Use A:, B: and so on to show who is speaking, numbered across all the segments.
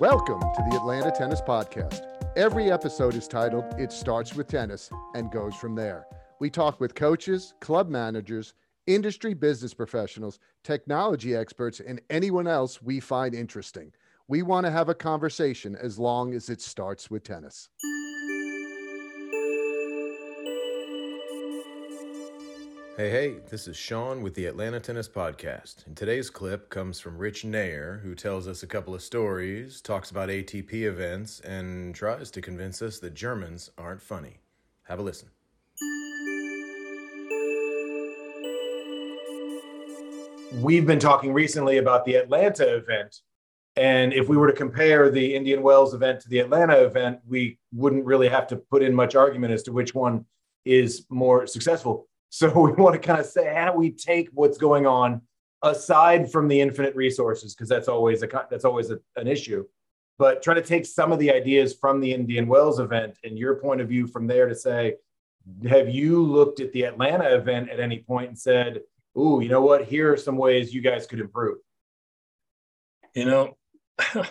A: Welcome to the Atlanta Tennis Podcast. Every episode is titled It Starts with Tennis and Goes From There. We talk with coaches, club managers, industry business professionals, technology experts, and anyone else we find interesting. We want to have a conversation as long as it starts with tennis.
B: Hey, hey, this is Shaun with the Atlanta Tennis Podcast. And today's clip comes from Rich Neher, who tells us a couple of stories, talks about ATP events, and tries to convince us that Germans aren't funny. Have a listen.
C: We've been talking recently about the Atlanta event. And if we were to compare the Indian Wells event to the Atlanta event, we wouldn't really have to put in much argument as to which one is more successful so we want to kind of say how do we take what's going on aside from the infinite resources? Because that's always a that's always a, an issue. But try to take some of the ideas from the indian wells event and your point of view from there to say have you looked at the atlanta event at any point and said "Ooh, you know what? Here are some ways you guys could improve.
D: You know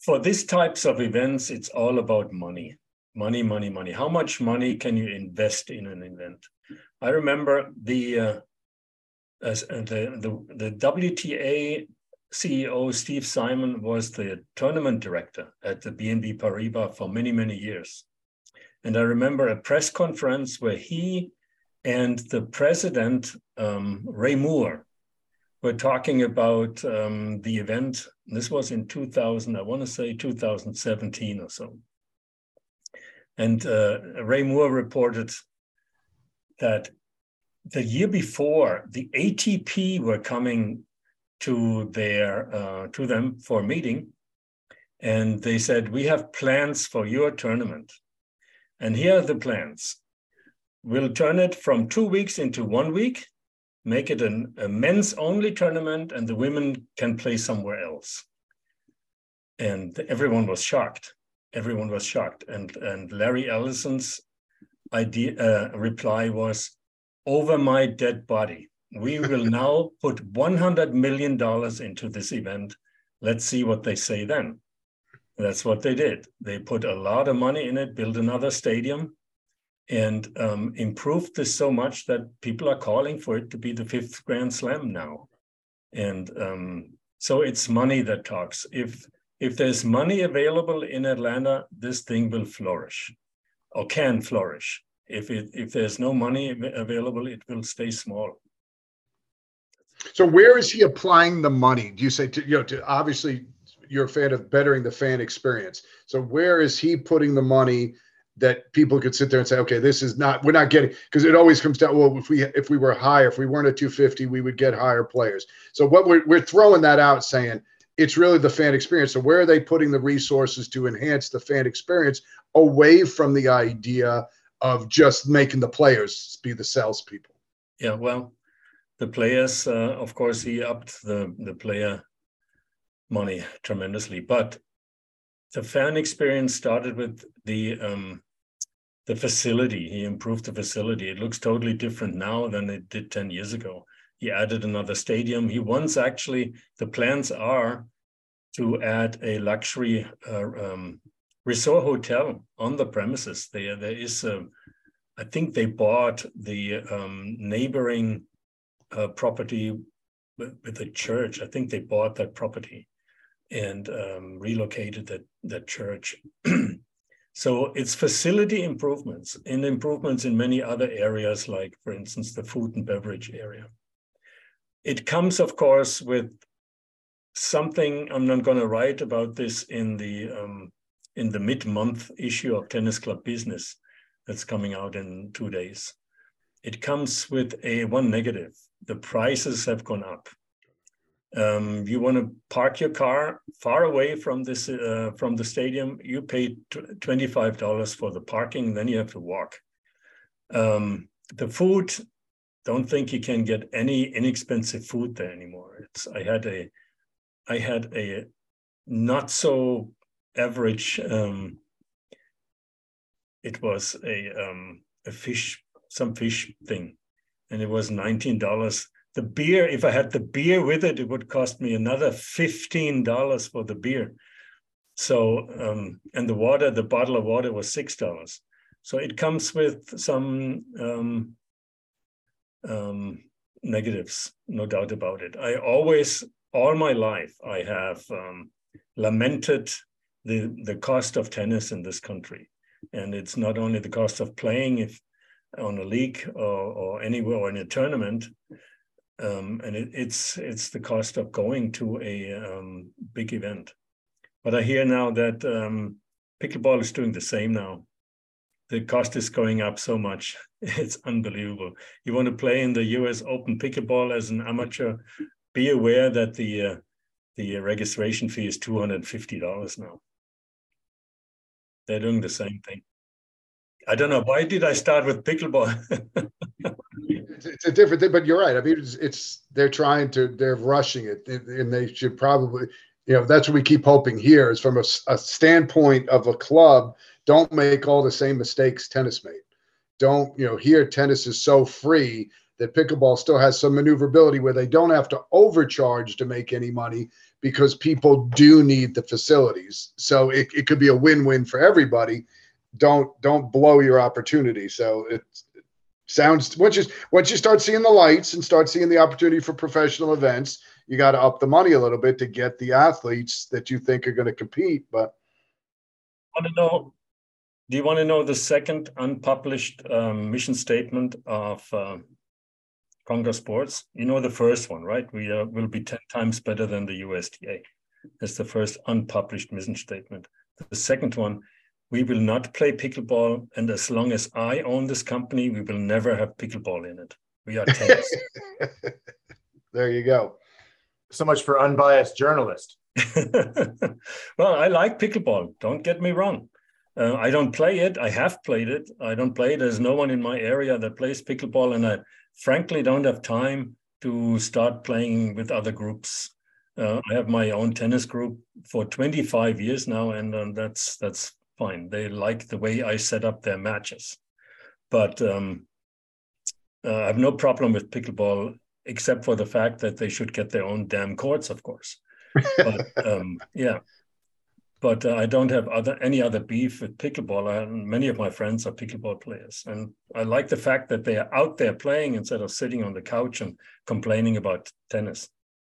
D: for these types of events it's all about money money, money, money. How much money can you invest in an event? I remember the uh, as, uh, the, the the WTA CEO Steve Simon was the tournament director at the BNP Paribas for many many years, and I remember a press conference where he and the president um, Ray Moore were talking about um, the event. This was in 2000, I want to say 2017 or so. And uh, Ray Moore reported that the year before, the ATP were coming to their uh, to them for a meeting, and they said, "We have plans for your tournament, and here are the plans. We'll turn it from two weeks into one week, make it an, a men's only tournament, and the women can play somewhere else." And everyone was shocked everyone was shocked. And, and Larry Ellison's idea, uh, reply was, over my dead body. We will now put $100 million into this event. Let's see what they say then. That's what they did. They put a lot of money in it, built another stadium, and um, improved this so much that people are calling for it to be the fifth Grand Slam now. And um, so it's money that talks. If if there's money available in Atlanta, this thing will flourish or can flourish. If it if there's no money available, it will stay small.
A: So where is he applying the money? Do you say to you know to obviously you're a fan of bettering the fan experience. So where is he putting the money that people could sit there and say, okay, this is not we're not getting because it always comes down. Well, if we if we were higher, if we weren't at 250, we would get higher players. So what we're we're throwing that out saying it's really the fan experience. So where are they putting the resources to enhance the fan experience away from the idea of just making the players be the salespeople?
D: Yeah, well, the players, uh, of course, he upped the the player money tremendously, but the fan experience started with the um, the facility. He improved the facility. It looks totally different now than it did ten years ago. He added another stadium. He wants actually, the plans are to add a luxury uh, um, resort hotel on the premises. There, there is a, I think they bought the um, neighboring uh, property with, with the church. I think they bought that property and um, relocated that, that church. so it's facility improvements and improvements in many other areas, like, for instance, the food and beverage area. It comes, of course, with something. I'm not going to write about this in the um, in the mid-month issue of Tennis Club Business that's coming out in two days. It comes with a one negative. The prices have gone up. Um, you want to park your car far away from this uh, from the stadium. You pay twenty five dollars for the parking, then you have to walk. Um, the food don't think you can get any inexpensive food there anymore. It's I had a I had a not so average um, it was a um, a fish some fish thing and it was $19 the beer, if I had the beer with it, it would cost me another $15 for the beer. So, um, and the water, the bottle of water was $6. So it comes with some um, um, negatives, no doubt about it. I always, all my life, I have um, lamented the, the cost of tennis in this country. And it's not only the cost of playing if on a league or, or anywhere or in a tournament, um, and it, it's it's the cost of going to a um, big event. But I hear now that um, pickleball is doing the same now. The cost is going up so much; it's unbelievable. You want to play in the U.S. Open pickleball as an amateur? Be aware that the uh, the registration fee is two hundred fifty dollars now. They're doing the same thing. I don't know. Why did I start with pickleball?
A: it's, it's, a different thing, but you're right. I mean, it's, it's they're trying to they're rushing it, and they should probably, you know, that's what we keep hoping here is from a, a standpoint of a club. Don't make all the same mistakes tennis made. Don't you know? Here, tennis is so free that pickleball still has some maneuverability where they don't have to overcharge to make any money because people do need the facilities. So it, it could be a win-win for everybody. Don't don't blow your opportunity. So it sounds once you once you start seeing the lights and start seeing the opportunity for professional events, you got to up the money a little bit to get the athletes that you think are going to compete. But
D: want to know do you want to know the second unpublished um, mission statement of uh, Conga Sports? You know the first one, right? We uh, will be 10 times better than the USTA. That's the first unpublished mission statement. The second one, we will not play pickleball. And as long as I own this company, we will never have pickleball in it. We are tennis.
A: there you go.
C: So much for unbiased journalist.
D: well, I like pickleball. Don't get me wrong. Uh, I don't play it. I have played it. I don't play it. There's no one in my area that plays pickleball, and I frankly don't have time to start playing with other groups. Uh, I have my own tennis group for 25 years now, and um, that's that's fine. They like the way I set up their matches, but um, uh, I have no problem with pickleball, except for the fact that they should get their own damn courts, of course. But um, yeah, but uh, I don't have other any other beef with pickleball. I, many of my friends are pickleball players, and I like the fact that they are out there playing instead of sitting on the couch and complaining about tennis.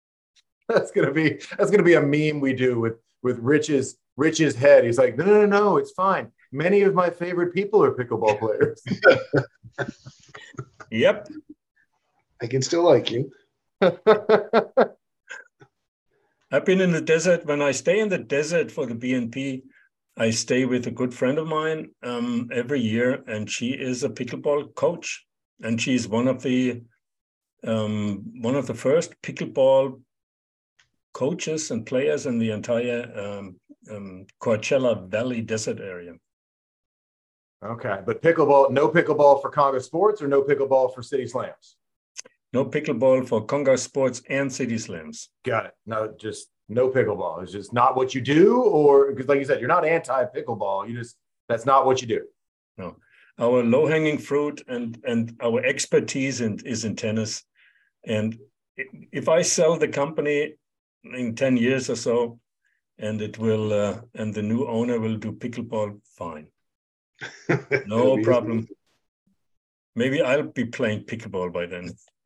C: That's gonna be that's gonna be a meme we do with with Rich's Rich's head. He's like, no, no, no, no, it's fine. Many of my favorite people are pickleball players.
D: yep,
A: I can still like you.
D: I've been in the desert. When I stay in the desert for the BNP, I stay with a good friend of mine um, every year, and she is a pickleball coach, and she's one of the um, one of the first pickleball coaches and players in the entire um, um Coachella Valley desert area.
C: Okay, but pickleball, no pickleball for Conga Sports, or no pickleball for City Slams.
D: No pickleball for Conga Sports and City Slams.
C: Got it. No, just no pickleball. It's just not what you do, or because, like you said, you're not anti pickleball. You just that's not what you do.
D: No, our low hanging fruit and and our expertise in, is in tennis. And if I sell the company in ten years or so, and it will, uh, and the new owner will do pickleball, fine, no problem. Maybe I'll be playing pickleball by then.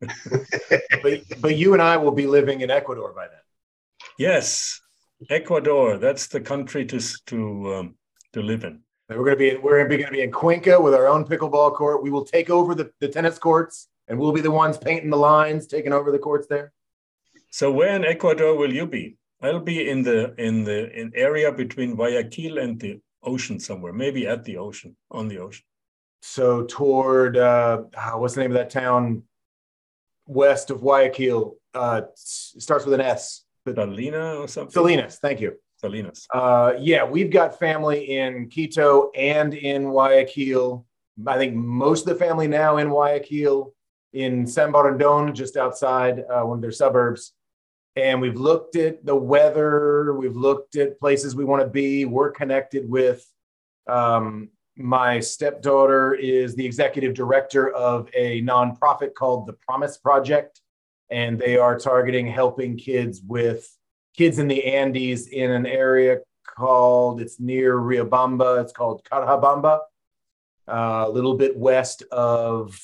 C: but, but you and I will be living in Ecuador by then.
D: Yes, Ecuador. That's the country to to um, to live in.
C: And we're going to be we're going to be in Cuenca with our own pickleball court. We will take over the, the tennis courts, and we'll be the ones painting the lines, taking over the courts there.
D: So where in Ecuador will you be? I'll be in the in the in area between Guayaquil and the ocean somewhere, maybe at the ocean, on the ocean.
C: So toward uh, what's the name of that town? west of Guayaquil. Uh, starts with an S.
D: Salina or something.
C: Salinas. Thank you.
D: Salinas.
C: Uh, yeah, we've got family in Quito and in Guayaquil. I think most of the family now in Guayaquil, in Samborondón, just outside uh, one of their suburbs. And we've looked at the weather. We've looked at places we want to be. We're connected with um, my stepdaughter is the executive director of a nonprofit called the Promise Project and they are targeting helping kids with kids in the Andes in an area called it's near Riobamba. It's called Carhabamba, uh, a little bit west of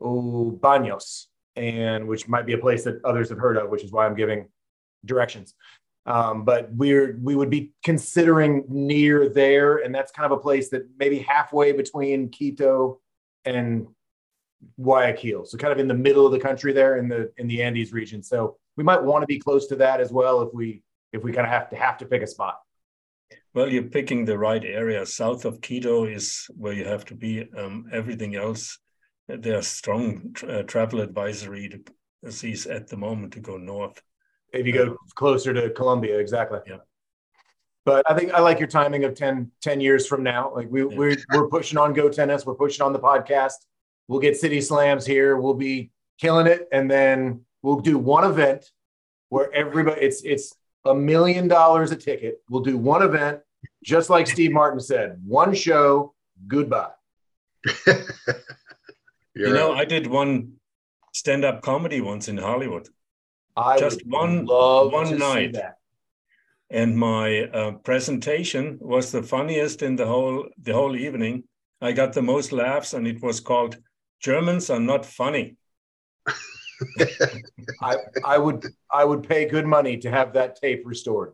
C: oh, Baños, and which might be a place that others have heard of, which is why I'm giving directions. Um, but we're we would be considering near there, and that's kind of a place that maybe halfway between Quito and Guayaquil, so kind of in the middle of the country there in the in the Andes region. So we might want to be close to that as well if we if we kind of have to have to pick a spot.
D: Well, you're picking the right area. South of Quito is where you have to be. Um, everything else, there are strong tra- uh, travel advisory to sees at the moment to go north
C: if you go closer to Colombia, exactly.
D: Yeah.
C: But I think I like your timing of 10, 10 years from now. Like we, yeah. we're, we're pushing on Go Tennis. We're pushing on the podcast. We'll get City Slams here. We'll be killing it. And then we'll do one event where everybody, it's, it's a million dollars a ticket. We'll do one event, just like Steve Martin said, one show, goodbye.
D: you know, I did one stand up comedy once in Hollywood.
C: I
D: just one one night. And my uh, presentation was the funniest in the whole the whole evening. I got the most laughs, and it was called "Germans are not funny."
C: I I would I would pay good money to have that tape restored.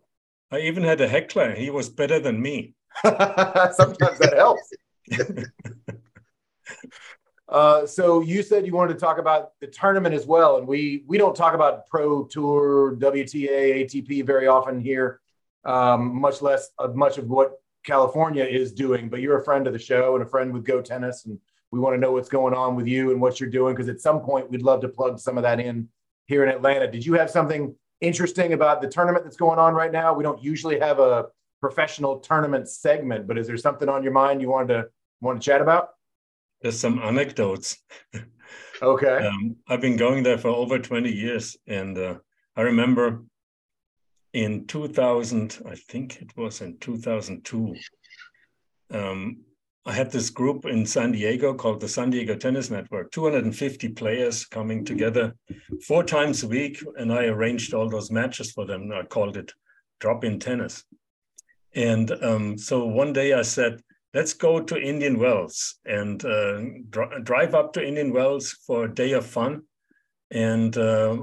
D: I even had a heckler. He was better than me.
C: Sometimes that helps. Uh, so you said you wanted to talk about the tournament as well, and we we don't talk about Pro Tour, WTA, ATP very often here, um, much less uh, much of what California is doing. But you're a friend of the show and a friend with Go Tennis, and we want to know what's going on with you and what you're doing because at some point we'd love to plug some of that in here in Atlanta. Did you have something interesting about the tournament that's going on right now? We don't usually have a professional tournament segment, but is there something on your mind you wanted to want to chat about?
D: There's some anecdotes.
C: Okay.
D: um, I've been going there for over 20 years. And uh, I remember in 2000, I think it was in 2002, um, I had this group in San Diego called the San Diego Tennis Network, 250 players coming together four times a week. And I arranged all those matches for them. I called it drop in tennis. And um, so one day I said, let's go to Indian Wells and uh, dr- drive up to Indian Wells for a day of fun. And uh,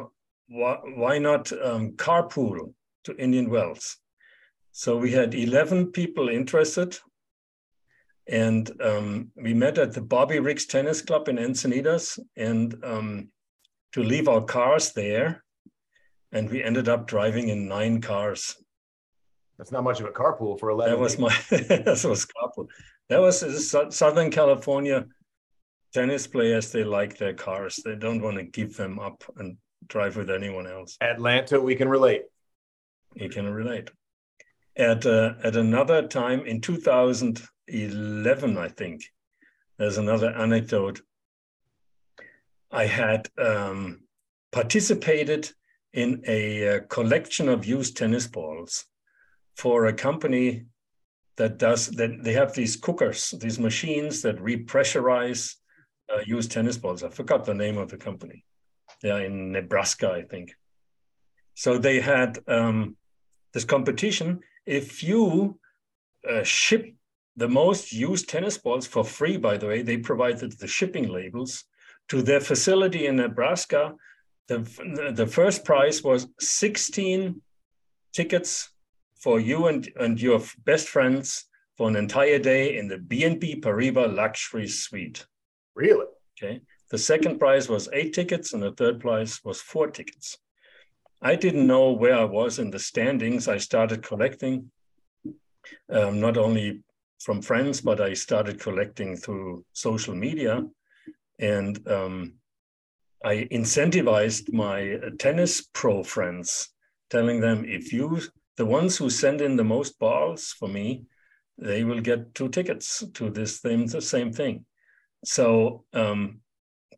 D: wh- why not um, carpool to Indian Wells? So we had 11 people interested. And um, we met at the Bobby Riggs Tennis Club in Encinitas and um, to leave our cars there. And we ended up driving in nine cars
C: that's not much of a carpool for 11.
D: That was my, that was carpool. That was Southern California tennis players. They like their cars. They don't want to give them up and drive with anyone else.
C: Atlanta, we can relate.
D: You can relate. At uh, at another time in 2011, I think, there's another anecdote. I had um, participated in a uh, collection of used tennis balls for a company that does that they have these cookers these machines that repressurize uh, used tennis balls. I forgot the name of the company. Yeah in nebraska i think. So they had um, this competition. If you uh, ship the most used tennis balls for free by the way they provided the shipping labels to their facility in nebraska. The, the first prize was 16 tickets for you and, and your best friends for an entire day in the BNP Paribas luxury suite.
C: Really?
D: Okay. The second prize was eight tickets, and the third prize was four tickets. I didn't know where I was in the standings. I started collecting, um, not only from friends, but I started collecting through social media. And um, I incentivized my tennis pro friends, telling them if you the ones who send in the most balls for me, they will get two tickets to this thing, the same thing. So um,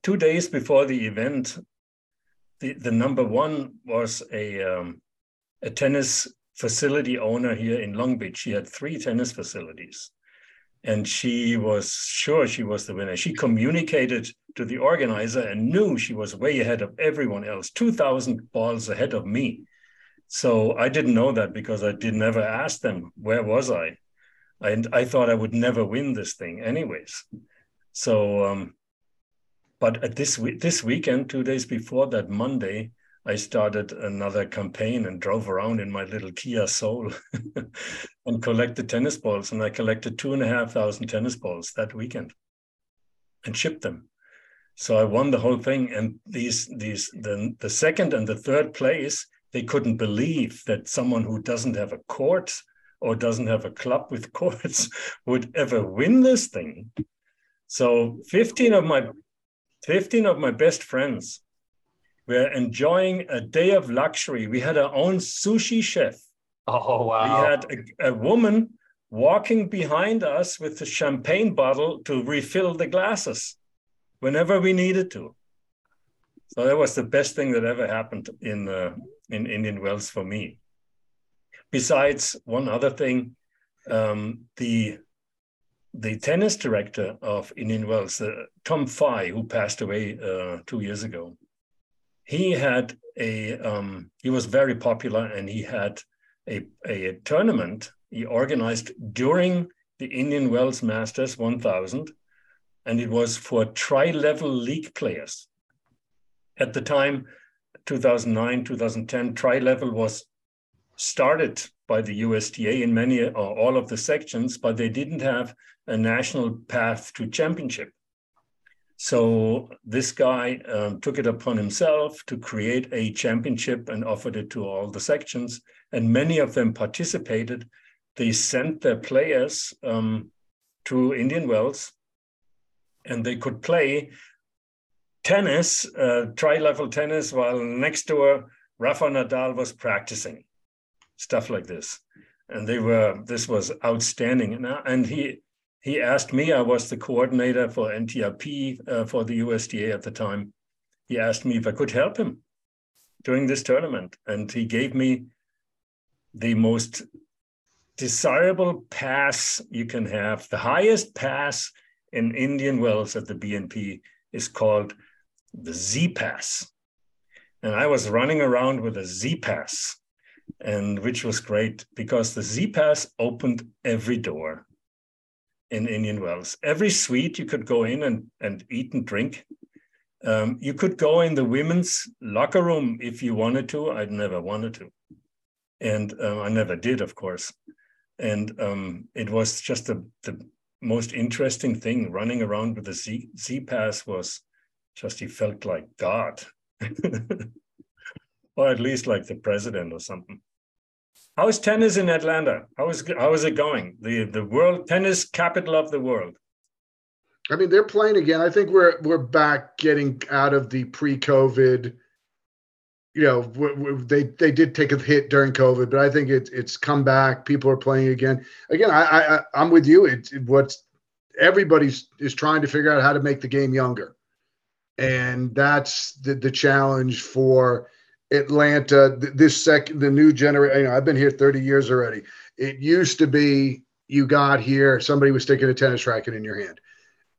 D: two days before the event, the, the number one was a, um, a tennis facility owner here in Long Beach. She had three tennis facilities. and she was sure she was the winner. She communicated to the organizer and knew she was way ahead of everyone else, 2,000 balls ahead of me. So I didn't know that because I did never ask them where was I. And I thought I would never win this thing, anyways. So, um, but at this this weekend, two days before that Monday, I started another campaign and drove around in my little Kia Soul and collected tennis balls. And I collected two and a half thousand tennis balls that weekend and shipped them. So I won the whole thing. And these, these, the, the second and the third place, they couldn't believe that someone who doesn't have a court or doesn't have a club with courts would ever win this thing. So 15 of my 15 of my best friends we're enjoying a day of luxury. We had our own sushi chef.
C: Oh, wow.
D: We had a, a woman walking behind us with a champagne bottle to refill the glasses whenever we needed to. So that was the best thing that ever happened in uh, in Indian Wells for me. Besides one other thing, um, the the tennis director of Indian Wells, uh, Tom Fye, who passed away uh, two years ago, he had a um, he was very popular and he had a, a tournament he organized during the Indian Wells Masters 1000 and it was for tri-level league players at the time 2009 2010 tri-level was started by the USTA in many or all of the sections but they didn't have a national path to championship so this guy um, took it upon himself to create a championship and offered it to all the sections, and many of them participated. They sent their players um, to Indian Wells, and they could play tennis, uh, tri-level tennis, while next door Rafa Nadal was practicing, stuff like this. And they were this was outstanding, and, and he he asked me, I was the coordinator for NTRP uh, for the USTA at the time. He asked me if I could help him during this tournament. And he gave me the most desirable pass you can have. The highest pass in Indian Wells at the BNP is called the Z Pass. And I was running around with a Z Pass, and which was great because the Z Pass opened every door in Indian Wells. Every suite you could go in and, and eat and drink. Um, you could go in the women's locker room if you wanted to. I'd never wanted to. And um, I never did, of course. And um, it was just the, the most interesting thing. Running around with the Z, Z Pass was just, he felt like God. or at least like the president or something. How is tennis in Atlanta? How is how is it going? The the world tennis capital of the world.
A: I mean, they're playing again. I think we're we're back getting out of the pre-COVID. You know, they they did take a hit during COVID, but I think it's it's come back. People are playing again. Again, I, I I'm with you. It's it, what's everybody's is trying to figure out how to make the game younger, and that's the the challenge for Atlanta, this second, the new generation. You know, I've been here 30 years already. It used to be you got here, somebody was sticking a tennis racket in your hand.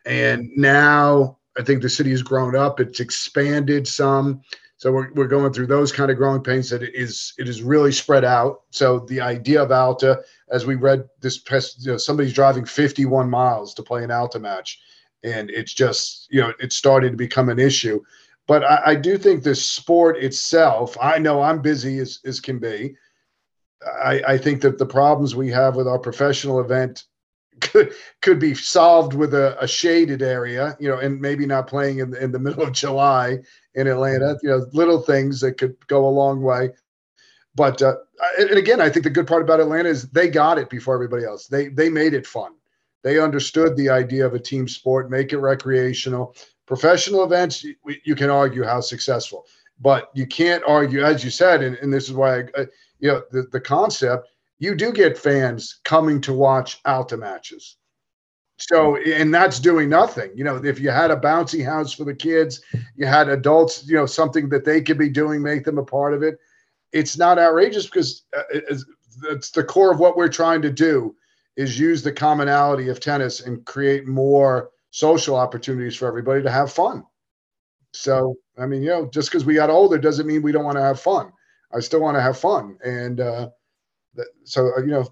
A: And now I think the city has grown up, it's expanded some. So we're, we're going through those kind of growing pains that it is it is really spread out. So the idea of Alta, as we read this, you know, somebody's driving 51 miles to play an Alta match, and it's just you know it's starting to become an issue. But I, I do think the sport itself, I know I'm busy as, as can be. I, I think that the problems we have with our professional event could could be solved with a, a, shaded area, you know, and maybe not playing in, in the middle of July in Atlanta, you know, little things that could go a long way. But uh, and again, I think the good part about Atlanta is they got it before everybody else. They they made it fun. They understood the idea of a team sport, make it recreational, Professional events, you can argue how successful, but you can't argue, as you said, and, and this is why, I, uh, you know, the, the concept, you do get fans coming to watch Alta matches. So, and that's doing nothing. You know, if you had a bouncy house for the kids, you had adults, you know, something that they could be doing, make them a part of it. It's not outrageous because uh, it's, it's the core of what we're trying to do is use the commonality of tennis and create more social opportunities for everybody to have fun. So, I mean, you know, just because we got older doesn't mean we don't want to have fun. I still want to have fun. And uh, so, uh, you know,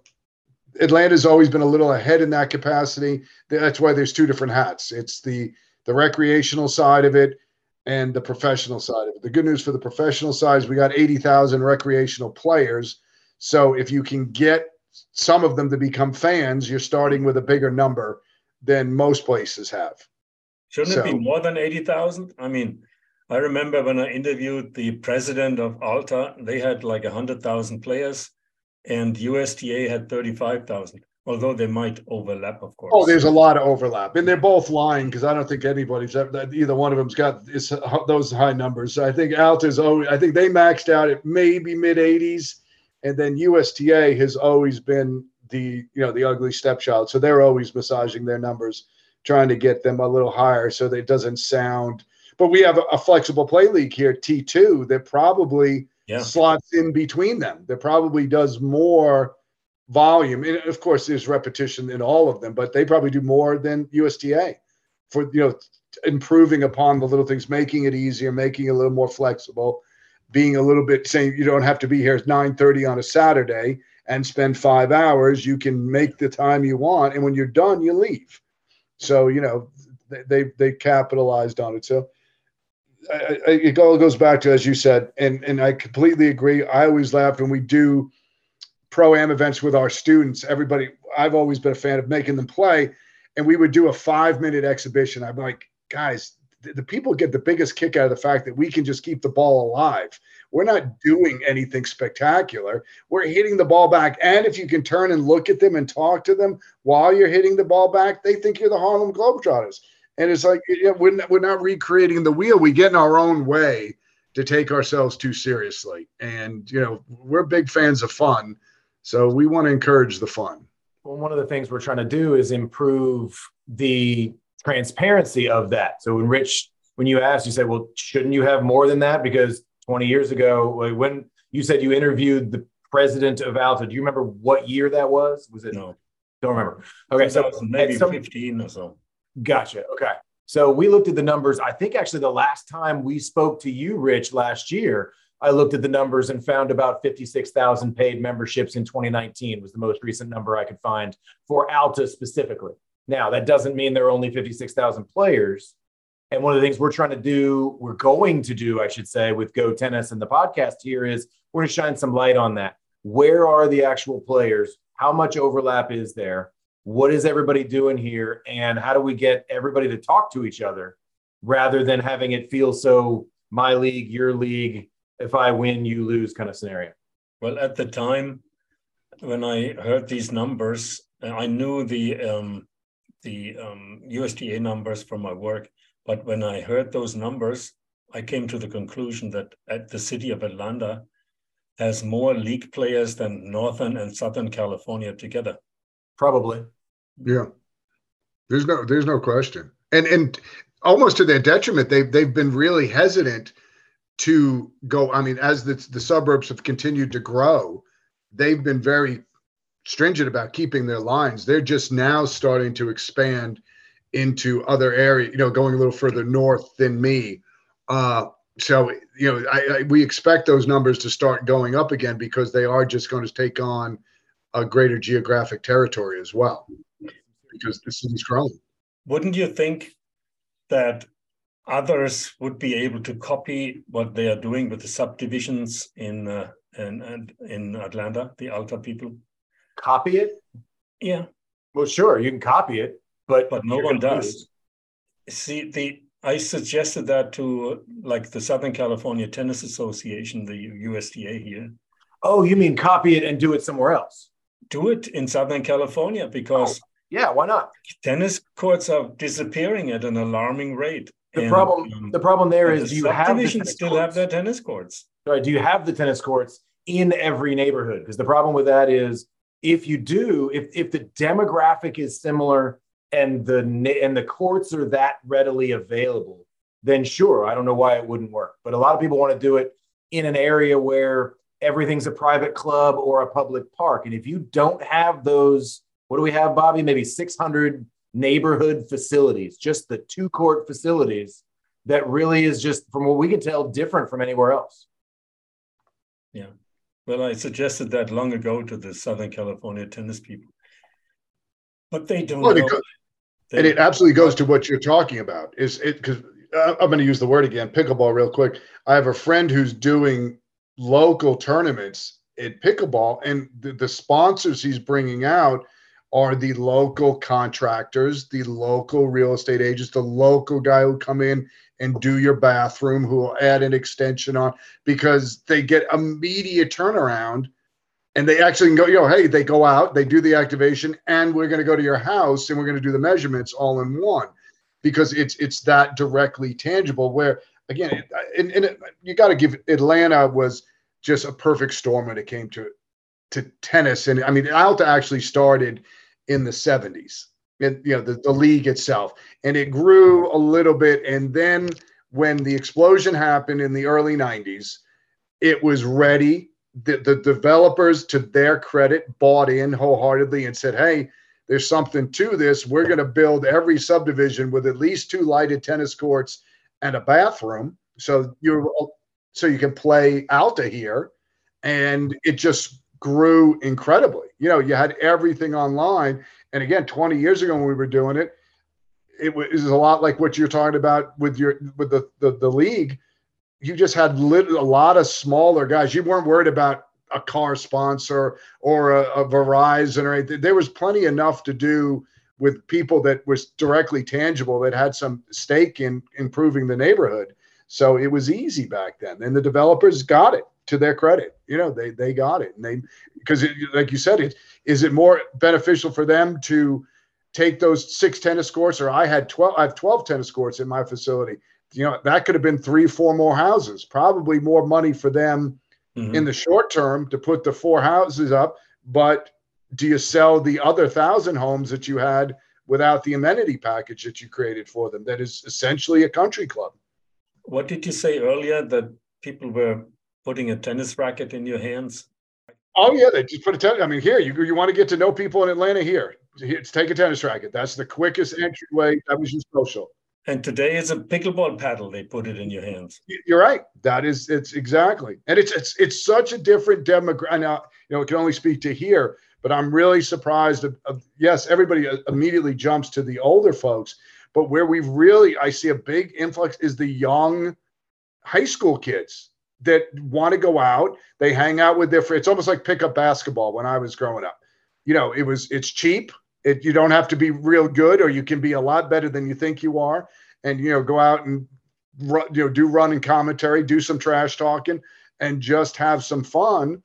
A: Atlanta's always been a little ahead in that capacity. That's why there's two different hats. It's the the recreational side of it and the professional side of it. The good news for the professional side is we got 80,000 recreational players. So if you can get some of them to become fans, you're starting with a bigger number than most places have.
D: Shouldn't so, it be more than 80,000? I mean, I remember when I interviewed the president of Alta, they had like 100,000 players and USTA had 35,000 although they might overlap, of course.
A: Oh, there's a lot of overlap, and they're both lying because I don't think anybody's uh, either one of them's got uh, those high numbers. I think Alta's always, I think they maxed out at maybe mid 80s, and then USTA has always been the you know the ugly stepchild, so they're always massaging their numbers, trying to get them a little higher so that it doesn't sound. But we have a, a flexible play league here, T2, that probably yeah. slots in between them. That probably does more volume. And of course, there's repetition in all of them, but they probably do more than USTA for you know improving upon the little things, making it easier, making it a little more flexible, being a little bit saying you don't have to be here at 9:30 on a Saturday and spend five hours. You can make the time you want, and when you're done, you leave. So you know they they, capitalized on it. So. I, I, it all goes back to as you said, and and I completely agree. I always laugh when we do pro am events with our students, everybody, I've always been a fan of making them play. And we would do a five minute exhibition. I'm like, guys, the, people get the biggest kick out of the fact that we can just keep the ball alive. We're not doing anything spectacular. We're hitting the ball back. And if you can turn and look at them and talk to them while you're hitting the ball back, they think you're the Harlem Globetrotters. And it's like, know, we're, not, we're not recreating the wheel. We get in our own way to take ourselves too seriously. And, you know, we're big fans of fun. So we want to encourage the fun.
C: Well, one of the things we're trying to do is improve the transparency of that. So when Rich, when you asked, you said, well, shouldn't you have more than that? Because 20 years ago, when you said you interviewed the president of Alta, do you remember what year that was? Was it?
D: No.
C: Don't remember. Okay. So
D: maybe some, 15 or so.
C: Gotcha. Okay. So we looked at the numbers. I think actually the last time we spoke to you, Rich, last year, I looked at the numbers and found about 56,000 paid memberships in 2019 was the most recent number I could find for Alta specifically. Now, that doesn't mean there are only 56,000 players. And one of the things we're trying to do, we're going to do, I should say, with Go Tennis and the podcast here is we're going to shine some light on that. Where are the actual players? How much overlap is there? What is everybody doing here? And how do we get everybody to talk to each other rather than having it feel so my league, your league, if I win, you lose kind of scenario?
D: Well, at the time when I heard these numbers, I knew the um, the um, USTA numbers from my work, but when I heard those numbers, I came to the conclusion that at the city of Atlanta has more league players than Northern and Southern California together.
C: Probably.
A: Yeah. There's no there's no question. And and almost to their detriment, they've they've been really hesitant to go. I mean, as the, the suburbs have continued to grow, they've been very stringent about keeping their lines. They're just now starting to expand into other areas, you know, going a little further north than me. Uh, so, you know, I, I, we expect those numbers to start going up again because they are just going to take on a greater geographic territory as well because the city's growing.
D: Wouldn't you think that others would be able to copy what they are doing with the subdivisions in uh, in in Atlanta, the Alta people.
C: Copy it?
D: Yeah.
C: Well, sure, you can copy it, but
D: but no one does. See, the I suggested that to like the Southern California Tennis Association, the USTA here.
C: Oh, you mean copy it and do it somewhere else?
D: Do it in Southern California because oh,
C: yeah, why not?
D: Tennis courts are disappearing at an alarming rate.
C: The and, problem, um, the problem there is, the you have the
D: still courts? have their tennis courts?
C: Right? Do you have the tennis courts in every neighborhood? Because the problem with that is, if you do, if if the demographic is similar and the and the courts are that readily available, then sure, I don't know why it wouldn't work. But a lot of people want to do it in an area where everything's a private club or a public park, and if you don't have those what do we have, Bobby? Maybe 600 neighborhood facilities, just the two court facilities that really is just, from what we can tell, different from anywhere else.
D: Yeah. Well, I suggested that long ago to the Southern California tennis people, but they don't well, know.
A: They, and it absolutely goes to what you're talking about. Is it because uh, I'm going to use the word again, pickleball, real quick. I have a friend who's doing local tournaments at pickleball, and the, the sponsors he's bringing out are the local contractors, the local real estate agents, the local guy who come in and do your bathroom, who will add an extension on because they get immediate turnaround and they actually go, know, hey, they go out, they do the activation, and we're going to go to your house and we're going to do the measurements all in one because it's it's that directly tangible. Where again, and, and it, you got to give Atlanta was just a perfect storm when it came to to tennis, and I mean, Alta actually started in the 70s, and you know the, the league itself, and it grew a little bit, and then when the explosion happened in the early 90s, it was ready. The, the developers, to their credit, bought in wholeheartedly and said, "Hey, there's something to this. We're going to build every subdivision with at least two lighted tennis courts and a bathroom, so you're so you can play Alta here." And it just grew incredibly. You know, you had everything online. And again, 20 years ago when we were doing it, it was a lot like what you're talking about with your with the the, the league. You just had lit, a lot of smaller guys. You weren't worried about a car sponsor or a, a Verizon or anything. There was plenty enough to do with people that was directly tangible that had some stake in improving the neighborhood. So it was easy back then, and the developers got it to their credit. You know, they they got it, and they because like you said, it is it more beneficial for them to take those six tennis courts, or I had twelve. I have twelve tennis courts in my facility. You know, that could have been three, four more houses. Probably more money for them mm-hmm. in the short term to put the four houses up. But do you sell the other thousand homes that you had without the amenity package that you created for them? That is essentially a country club.
D: What did you say earlier that people were putting a tennis racket in your hands?
A: Oh yeah, they just put a tennis. I mean, here you you want to get to know people in Atlanta. Here, here take a tennis racket. That's the quickest entryway. That was your social.
D: And today is a pickleball paddle. They put it in your hands.
A: You're right. That is it's exactly, and it's it's it's such a different demographic. Now you know it can only speak to here, but I'm really surprised. Of, of, yes, everybody uh, immediately jumps to the older folks, but where we really I see a big influx is the young high school kids that want to go out. They hang out with their. It's almost like pickup basketball when I was growing up. You know, it was it's cheap. It you don't have to be real good, or you can be a lot better than you think you are, and you know go out and run, you know do running commentary, do some trash talking, and just have some fun.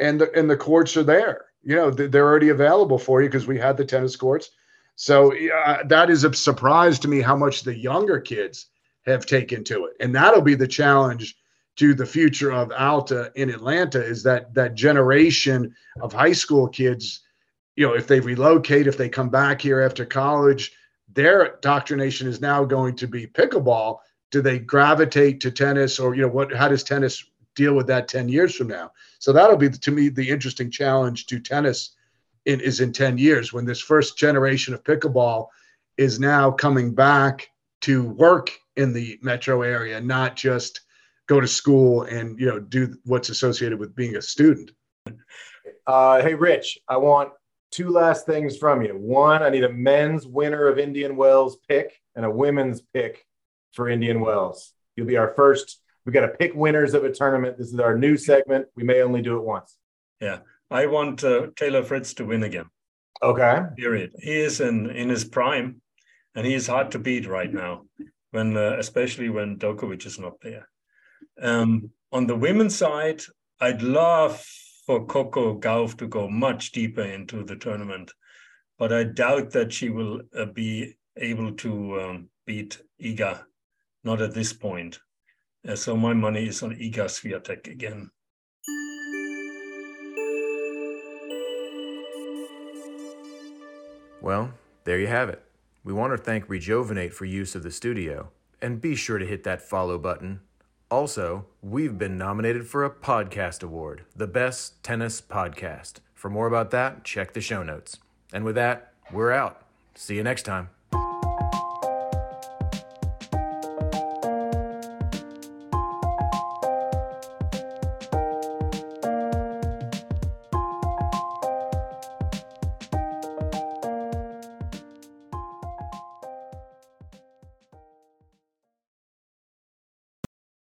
A: And the and the courts are there. You know they're already available for you because we had the tennis courts. So uh, that is a surprise to me how much the younger kids have taken to it, and that'll be the challenge to the future of Alta in Atlanta is that that generation of high school kids, you know, if they relocate, if they come back here after college, their indoctrination is now going to be pickleball. Do they gravitate to tennis or, you know, what, how does tennis deal with that 10 years from now? So that'll be to me the interesting challenge to tennis in, is in 10 years when this first generation of pickleball is now coming back to work in the metro area, not just go to school and you know do what's associated with being a student.
C: Uh, hey, Rich, I want two last things from you. One, I need a men's winner of Indian Wells pick and a women's pick for Indian Wells. You'll be our first. We got to pick winners of a tournament. This is our new segment. We may only do it once.
D: Yeah, I want uh, Taylor Fritz to win again.
C: Okay.
D: Period. He is in in his prime, and he is hard to beat right now. When uh, especially when Djokovic is not there. Um, on the women's side, I'd love for Coco Gauff to go much deeper into the tournament, but I doubt that she will uh, be able to um, beat Iga, not at this point. Uh, so my money is on Iga Swiatek again.
B: Well, there you have it. We want to thank Regeovinate for use of the studio, and be sure to hit that follow button also, we've been nominated for a podcast award, the Best Tennis Podcast. For more about that, check the show notes. And with that, we're out. See you next time.